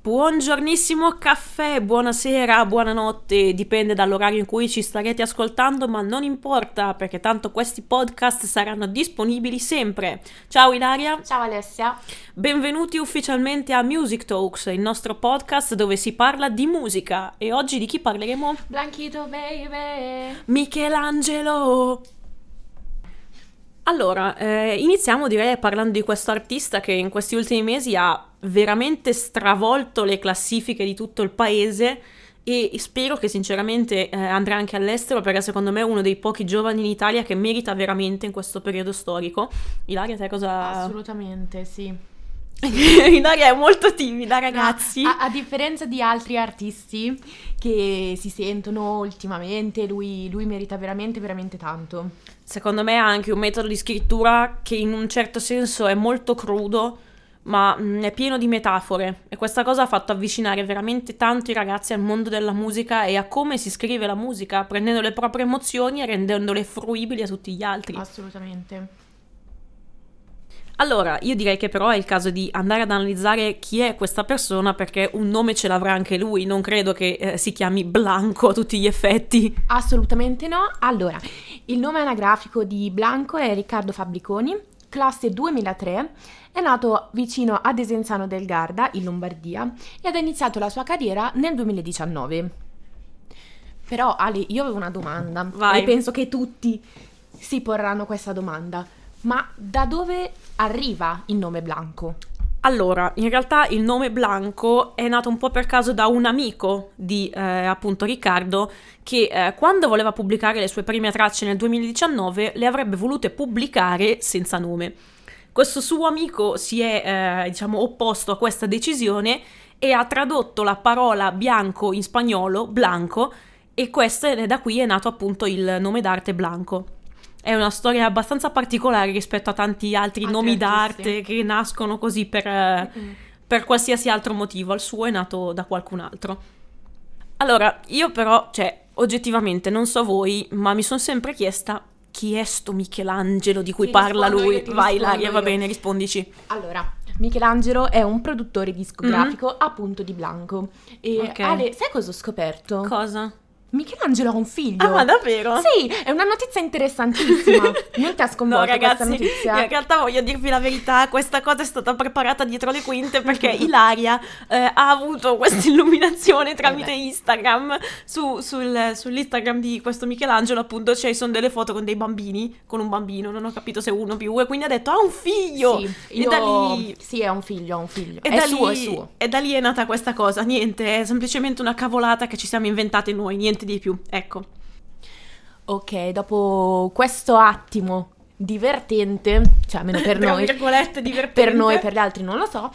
Buongiornissimo caffè, buonasera, buonanotte, dipende dall'orario in cui ci starete ascoltando, ma non importa perché tanto questi podcast saranno disponibili sempre. Ciao Ilaria. Ciao Alessia. Benvenuti ufficialmente a Music Talks, il nostro podcast dove si parla di musica. E oggi di chi parleremo? Blanchito baby. Michelangelo. Allora, eh, iniziamo direi parlando di questo artista che in questi ultimi mesi ha veramente stravolto le classifiche di tutto il paese e spero che sinceramente eh, andrà anche all'estero perché secondo me è uno dei pochi giovani in Italia che merita veramente in questo periodo storico. Ilaria, te cosa... Assolutamente, sì. Ilaria è molto timida, ragazzi. No, a, a, differenza di altri artisti che si sentono ultimamente, lui, lui merita veramente, veramente tanto. Secondo me ha anche un metodo di scrittura che in un certo senso è molto crudo, ma mh, mm, è pieno di metafore e questa cosa ha fatto avvicinare veramente tanto i ragazzi al mondo della musica e a come si scrive la musica, prendendo le proprie emozioni e rendendole fruibili a tutti gli altri. Assolutamente. Allora, io direi che però è il caso di andare ad analizzare chi è questa persona perché un nome ce l'avrà anche lui, non credo che eh, si chiami Blanco a tutti gli effetti. Assolutamente no. Allora, il nome anagrafico di Blanco è Riccardo Fabbriconi, classe 2003, è nato vicino a Desenzano del Garda, in Lombardia, ed ha iniziato la sua carriera nel 2019. Però Ali, io avevo una domanda Vai. e penso che tutti si porranno questa domanda. Ma da dove arriva il nome Blanco? Allora, in realtà il nome Blanco è nato un po' per caso da un amico di eh, appunto Riccardo che eh, quando voleva pubblicare le sue prime tracce nel 2019 le avrebbe volute pubblicare senza nome. Questo suo amico si è eh, diciamo opposto a questa decisione e ha tradotto la parola bianco in spagnolo, blanco, e questo da qui è nato appunto il nome d'arte Blanco. È una storia abbastanza particolare rispetto a tanti altri ah, nomi d'arte che nascono così per, mm-hmm. per qualsiasi altro motivo. Il suo è nato da qualcun altro. Allora, io però, cioè, oggettivamente, non so voi, ma mi sono sempre chiesta chi è sto Michelangelo di cui ti parla lui. Vai, Laria, va bene, rispondici. Allora, Michelangelo è un produttore discografico mm-hmm. appunto di Blanco. E okay. Ale, sai cosa ho scoperto? Cosa? Michelangelo ha un figlio. Ah, ma davvero? Sì, è una notizia interessantissima. Non ti ha sconvolto no, ragazzi, notizia? In realtà voglio dirvi la verità, questa cosa è stata preparata dietro le quinte perché Ilaria eh, ha avuto questa illuminazione tramite eh Instagram. Su, sul, sull'Instagram di questo Michelangelo, appunto, ci sono delle foto con dei bambini, con un bambino, non ho capito se uno più, e quindi ha detto ha un figlio. Sì, io... e da lì... Sì, è un figlio, ha un figlio. E è da suo, lì... è suo. E da lì è nata questa cosa, niente, è semplicemente una cavolata che ci siamo inventate noi, niente niente di più, ecco. Ok, dopo questo attimo divertente, cioè almeno per noi, per noi, per gli altri non lo so,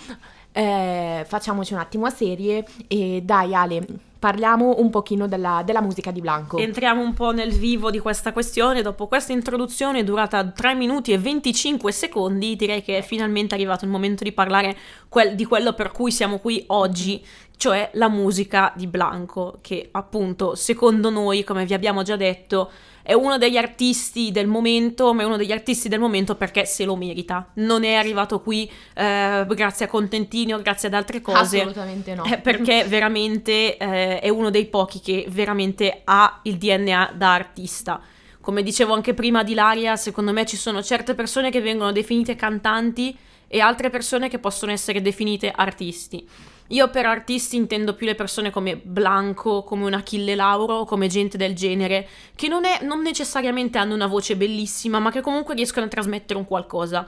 eh, facciamoci un attimo a serie e dai Ale, parliamo un pochino della, della, musica di Blanco. Entriamo un po' nel vivo di questa questione. Dopo questa introduzione durata 3 minuti e 25 secondi, direi che è finalmente arrivato il momento di parlare quel, di quello per cui siamo qui oggi, cioè la musica di Blanco, che appunto secondo noi, come vi abbiamo già detto, è uno degli artisti del momento, ma è uno degli artisti del momento perché se lo merita. Non è arrivato qui eh, grazie a contentini o grazie ad altre cose. Assolutamente no. Eh, perché veramente eh, è uno dei pochi che veramente ha il DNA da artista. Come dicevo anche prima di Laria, secondo me ci sono certe persone che vengono definite cantanti e altre persone che possono essere definite artisti. Io per artisti intendo più le persone come Blanco, come un Achille Lauro, come gente del genere, che non, è, non necessariamente hanno una voce bellissima, ma che comunque riescono a trasmettere un qualcosa.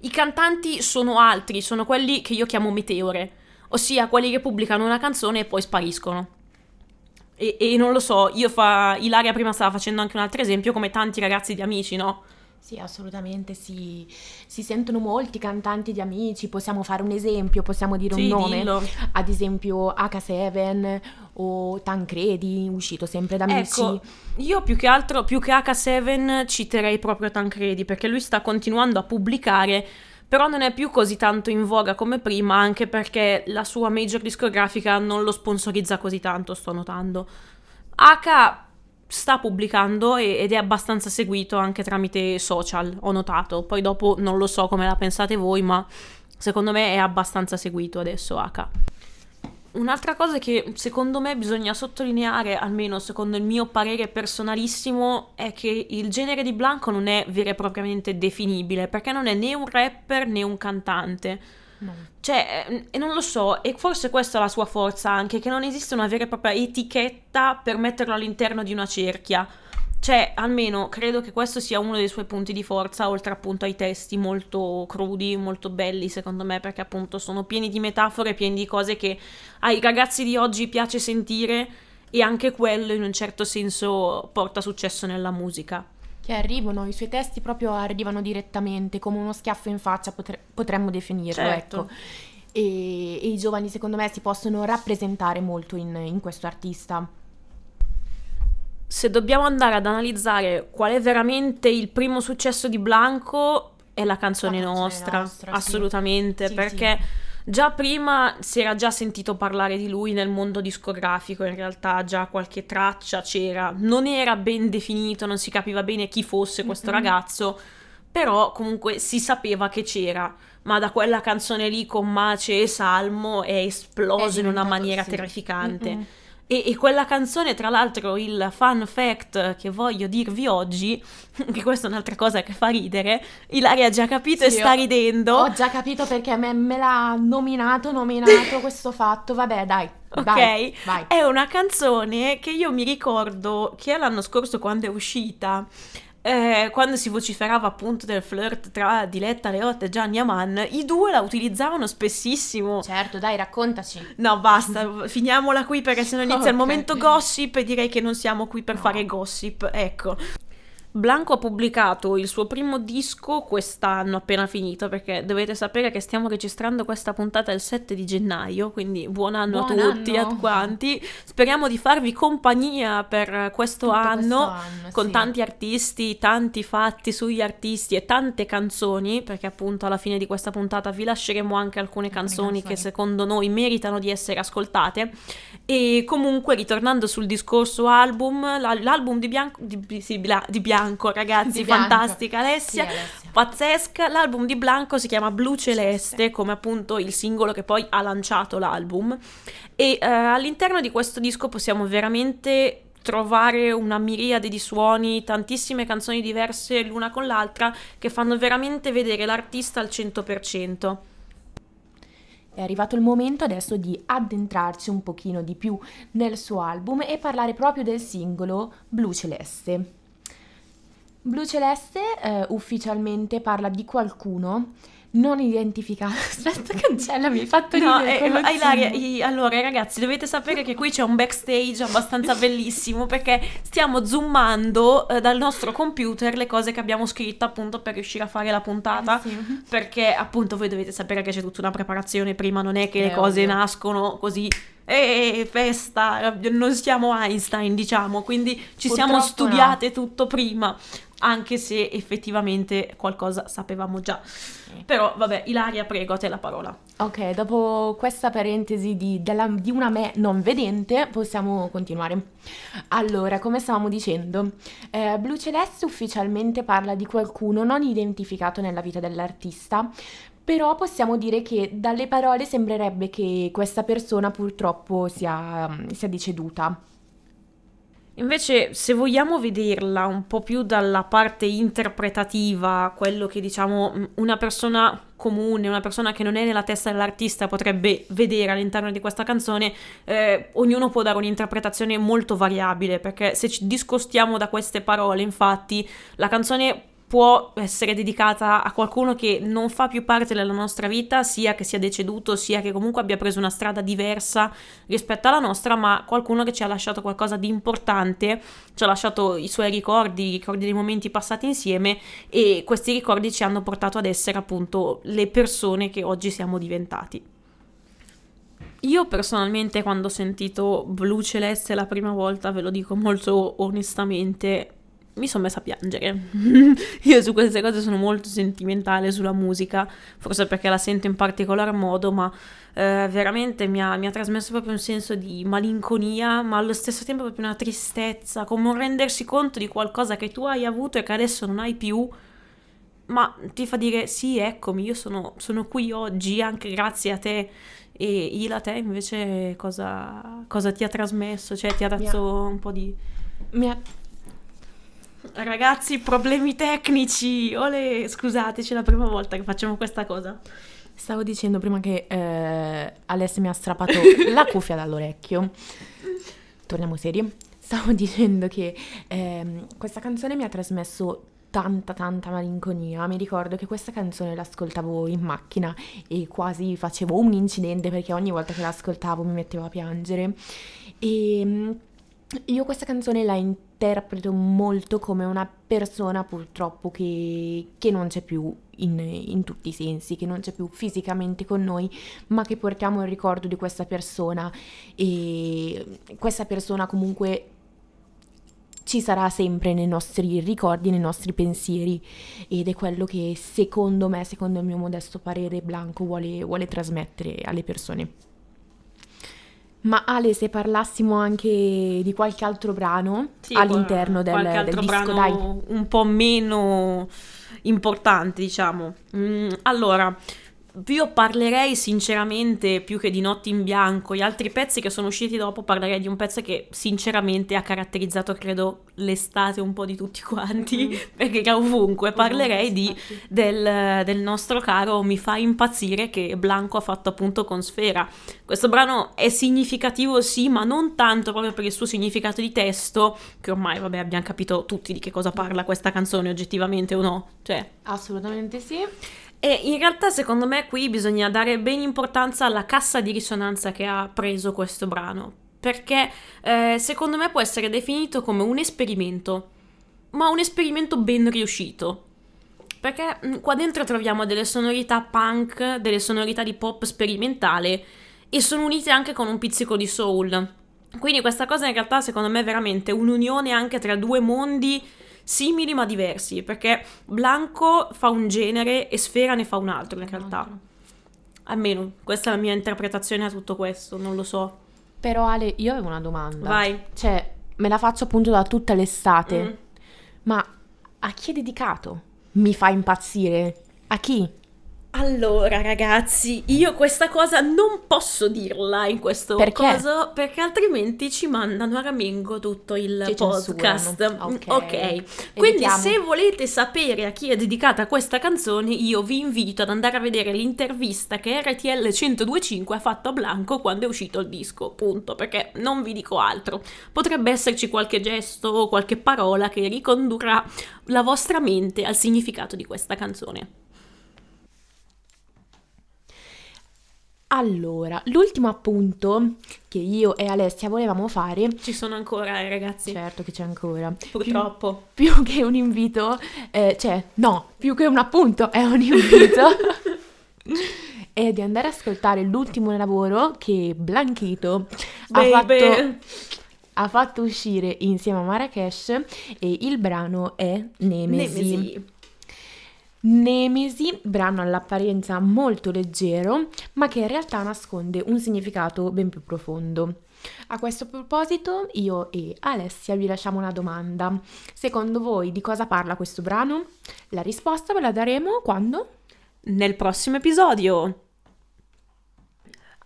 I cantanti sono altri, sono quelli che io chiamo meteore, ossia quelli che pubblicano una canzone e poi spariscono. E, e non lo so, io fa. Ilaria prima stava facendo anche un altro esempio, come tanti ragazzi di amici, no? Sì, assolutamente, si, si, sentono molti cantanti di amici, possiamo fare un esempio, possiamo dire sì, un nome, dillo. ad esempio H7 o Tancredi, uscito sempre da amici. Ecco, io più che altro, più che H7 citerei proprio Tancredi, perché lui sta continuando a pubblicare, però non è più così tanto in voga come prima, anche perché la sua major discografica non lo sponsorizza così tanto, sto notando. H sta pubblicando ed è abbastanza seguito anche tramite social, ho notato. Poi dopo non lo so come la pensate voi, ma secondo me è abbastanza seguito adesso H. un'altra cosa che secondo me bisogna sottolineare, almeno secondo il mio parere personalissimo, è che il genere di Blanco non è vero e propriamente definibile, perché non è né un rapper né un cantante. No. Cioè, eh, e non lo so, e forse questa è la sua forza anche, che non esiste una vera e propria etichetta per metterlo all'interno di una cerchia. Cioè, almeno credo che questo sia uno dei suoi punti di forza, oltre appunto ai testi molto crudi, molto belli, secondo me, perché appunto sono pieni di metafore, pieni di cose che ai ragazzi di oggi piace sentire e anche quello in un certo senso porta successo nella musica. Che arrivano, i suoi testi proprio arrivano direttamente, come uno schiaffo in faccia, potre- potremmo definirlo, Certo. ecco. E, e i giovani, secondo me, si possono rappresentare molto in, in questo artista. Se dobbiamo andare ad analizzare qual è veramente il primo successo di Blanco, è la canzone, La canzone nostra, nostra, sì. assolutamente, Sì, perché già prima si era già sentito parlare di lui nel mondo discografico, in realtà già qualche traccia c'era, non era ben definito, non si capiva bene chi fosse questo Mhm. ragazzo, però comunque si sapeva che c'era. Ma da quella canzone lì con Mace e Salmo è esploso È in una maniera sì. terrificante. Mm-mm. E, e quella canzone, tra l'altro, il fun fact che voglio dirvi oggi, che questa è un'altra cosa che fa ridere, Ilaria ha già capito e Sì, sta ho- ridendo. Ho già capito perché me, me l'ha nominato, nominato questo fatto. Vabbè, dai, Ok, vai, vai. è una canzone che io mi ricordo che l'anno scorso quando è uscita, eh, quando si vociferava appunto del flirt tra Diletta Leotta e Gianni Aman, i due la utilizzavano spessissimo. Certo, dai, raccontaci. No, basta, finiamola qui perché se no inizia il Ok. momento gossip e direi che non siamo qui per No. fare gossip. Ecco. Blanco ha pubblicato il suo primo disco quest'anno appena finito perché dovete sapere che stiamo registrando questa puntata il 7 di gennaio, quindi buon anno Buon a tutti, anno. a quanti. Speriamo di farvi compagnia per questo anno questo anno, con sì. tanti artisti, tanti fatti sugli artisti e tante canzoni, perché appunto alla fine di questa puntata vi lasceremo anche alcune Alcune canzoni, che canzoni. secondo noi meritano di essere ascoltate. E comunque, ritornando sul discorso album, la- l'album di Bianco, di, sì, di Bianco, ragazzi, Di Bianco. fantastica Sì, Alessia. Alessia. Pazzesca, l'album di Blanco si chiama Blu Celeste, come appunto il singolo che poi ha lanciato l'album. E eh, all'interno di questo disco possiamo veramente trovare una miriade di suoni, tantissime canzoni diverse l'una con l'altra che fanno veramente vedere l'artista al 100%. È arrivato il momento adesso di addentrarci un pochino di più nel suo album e parlare proprio del singolo Blu Celeste. Blu Celeste eh, ufficialmente parla di qualcuno non identificato. Aspetta, cancella, mi hai fatto No, ridere. eh, lo eh, Ilaria, i- allora ragazzi, dovete sapere che qui c'è un backstage abbastanza bellissimo perché stiamo zoomando eh, dal nostro computer le cose che abbiamo scritto appunto per riuscire a fare la puntata. Eh, sì. Perché appunto voi dovete sapere che c'è tutta una preparazione prima, non è che le È cose ovvio. nascono così. E festa, non siamo Einstein, diciamo, quindi ci siamo Purtroppo studiate tutto prima, anche se effettivamente qualcosa sapevamo già. Però vabbè, Ilaria, prego, a te la parola. Ok, dopo questa parentesi di, della- di una me non vedente, possiamo continuare. Allora, come stavamo dicendo, eh, Blu Celeste ufficialmente parla di qualcuno non identificato nella vita dell'artista, però possiamo dire che dalle parole sembrerebbe che questa persona purtroppo sia, sia deceduta. Invece, se vogliamo vederla un po' più dalla parte interpretativa, quello che diciamo una persona comune, una persona che non è nella testa dell'artista potrebbe vedere all'interno di questa canzone, eh, ognuno può dare un'interpretazione molto variabile, perché se ci discostiamo da queste parole, infatti, la canzone può essere dedicata a qualcuno che non fa più parte della nostra vita, sia che sia deceduto, sia che comunque abbia preso una strada diversa rispetto alla nostra, ma qualcuno che ci ha lasciato qualcosa di importante, ci ha lasciato i suoi ricordi, i ricordi dei momenti passati insieme e questi ricordi ci hanno portato ad essere appunto le persone che oggi siamo diventati. Io personalmente quando ho sentito Blu Celeste la prima volta, ve lo dico molto onestamente, mi sono messa a piangere. Io su queste cose sono molto sentimentale sulla musica, forse perché la sento in particolar modo, ma eh, veramente mi ha, mi ha trasmesso proprio un senso di malinconia, ma allo stesso tempo proprio una tristezza, come un rendersi conto di qualcosa che tu hai avuto e che adesso non hai più. Ma ti fa dire sì, eccomi, io sono, sono qui oggi anche grazie a te. E Ila, te invece cosa, cosa ti ha trasmesso? Cioè ti ha dato un po' di... Mi ha... Ragazzi, problemi tecnici! Ole, scusateci, è la prima volta che facciamo questa cosa. Stavo dicendo prima che eh, Alessia mi ha strappato la cuffia dall'orecchio. Torniamo seri. Stavo dicendo che eh, questa canzone mi ha trasmesso tanta tanta malinconia. Mi ricordo che questa canzone l'ascoltavo in macchina e quasi facevo un incidente perché ogni volta che l'ascoltavo mi mettevo a piangere. E mm, io questa canzone la interpreto molto come una persona purtroppo che, che non c'è più in, in, tutti i sensi, che non c'è più fisicamente con noi, ma che portiamo il ricordo di questa persona e questa persona comunque ci sarà sempre nei nostri ricordi, nei nostri pensieri ed è quello che secondo me, secondo il mio modesto parere, Blanco vuole, vuole trasmettere alle persone. Ma Ale, se parlassimo anche di qualche altro brano sì, all'interno del, qualche altro del disco, dai. Un po' meno importante, diciamo. Mm, allora, io parlerei sinceramente più che di Notti in Bianco, gli altri pezzi che sono usciti dopo parlerei di un pezzo che sinceramente ha caratterizzato credo l'estate un po' di tutti quanti, mm. perché era ovunque, parlerei di, del, del, nostro caro Mi fa impazzire che Blanco ha fatto appunto con Sfera. Questo brano è significativo sì, ma non tanto proprio per il suo significato di testo, che ormai vabbè abbiamo capito tutti di che cosa parla questa canzone oggettivamente o no, cioè... Assolutamente sì. E in realtà secondo me qui bisogna dare ben importanza alla cassa di risonanza che ha preso questo brano, perché eh, secondo me può essere definito come un esperimento, ma un esperimento ben riuscito. Perché mh, mm, qua dentro troviamo delle sonorità punk, delle sonorità di pop sperimentale e sono unite anche con un pizzico di soul. Quindi questa cosa in realtà secondo me è veramente un'unione anche tra due mondi simili ma diversi, perché Blanco fa un genere e Sfera ne fa un altro in realtà. Almeno questa è la mia interpretazione a tutto questo, non lo so. Però Ale, io avevo una domanda. Vai. Cioè, me la faccio appunto da tutta l'estate. Mm. Ma a chi è dedicato? Mi fa impazzire. A chi? Allora, ragazzi, io questa cosa non posso dirla in questo perché? caso perché altrimenti ci mandano a ramengo tutto il ci podcast. Ok. okay. Quindi, se volete sapere a chi è dedicata questa canzone, io vi invito ad andare a vedere l'intervista che RTL 1025 ha fatto a Blanco quando è uscito il disco. Punto. Perché non vi dico altro. Potrebbe esserci qualche gesto o qualche parola che ricondurrà la vostra mente al significato di questa canzone. Allora, l'ultimo appunto che io e Alessia volevamo fare. Ci sono ancora, eh, ragazzi. Certo che c'è ancora. Purtroppo. Più, più che un invito, eh, cioè, no, più che un appunto, è un invito. è di andare ad ascoltare l'ultimo lavoro che Blanchito ha fatto, ha fatto, uscire insieme a Marrakesh e il brano è Nemesi. Nemesi. Nemesi, brano all'apparenza molto leggero, ma che in realtà nasconde un significato ben più profondo. A questo proposito, io e Alessia vi lasciamo una domanda. Secondo voi di cosa parla questo brano? La risposta ve la daremo quando? Nel prossimo episodio.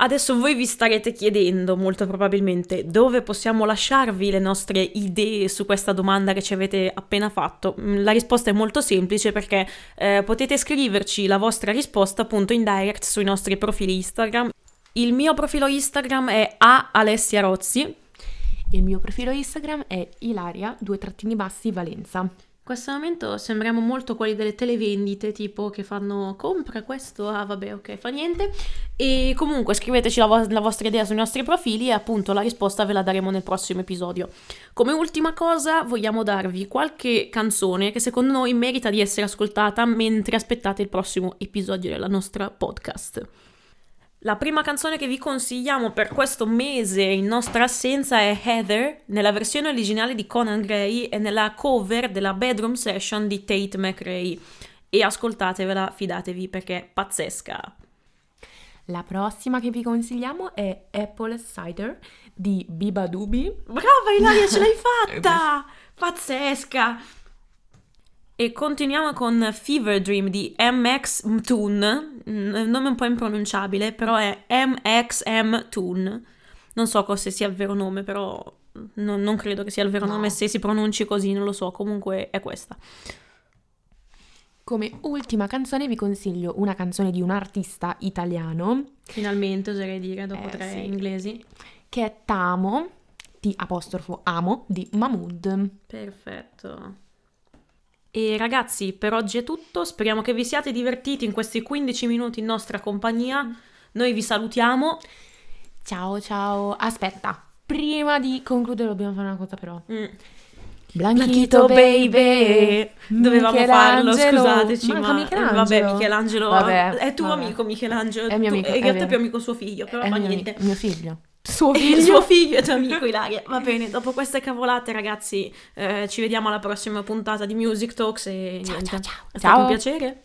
Adesso voi vi starete chiedendo molto probabilmente dove possiamo lasciarvi le nostre idee su questa domanda che ci avete appena fatto. Mm, la risposta è molto semplice perché eh, potete scriverci la vostra risposta appunto in direct sui nostri profili Instagram. Il mio profilo Instagram è a Alessia Rozzi. Il mio profilo Instagram è Ilaria, due trattini bassi, Valenza questo momento sembriamo molto quelli delle televendite, tipo che fanno compra questo, ah vabbè ok, fa niente. E comunque scriveteci la, vo- la, vostra idea sui nostri profili e appunto la risposta ve la daremo nel prossimo episodio. Come ultima cosa vogliamo darvi qualche canzone che secondo noi merita di essere ascoltata mentre aspettate il prossimo episodio della nostra podcast. La prima canzone che vi consigliamo per questo mese in nostra assenza è Heather, nella versione originale di Conan Gray e nella cover della Bedroom Session di Tate McRae. E ascoltatevela, fidatevi perché è pazzesca. La prossima che vi consigliamo è Apple Cider di Biba Dubi. Brava Ilaria, ce l'hai fatta! Pazzesca! E continuiamo con Fever Dream di MX Toon, il nome un po' impronunciabile, però è MXM Toon. Non so se sia il vero nome, però non, non credo che sia il vero No. nome, se si pronunci così, non lo so, comunque è questa. Come ultima canzone vi consiglio una canzone di un artista italiano Finalmente oserei dire, dopo Eh, tre sì. inglesi. che è Tamo, T apostrofo amo, di Mahmood. Perfetto. E ragazzi, per oggi è tutto. Speriamo che vi siate divertiti in questi 15 minuti in nostra compagnia. Noi vi salutiamo. Ciao ciao, aspetta, prima di concludere dobbiamo fare una cosa però. Mm. Blanchito baby, Dovevamo farlo, scusateci, Manca ma Michelangelo. vabbè, Michelangelo Vabbè, è tuo vabbè. amico Michelangelo, È mio tu- amico, in è realtà vero. è più amico suo figlio, però È mio, niente. mio figlio. Suo Il suo figlio è tuo amico Ilaria. Va bene, dopo queste cavolate, ragazzi, eh, ci vediamo alla prossima puntata di Music Talks e Ciao, niente. ciao, ciao. È stato un Ciao. piacere.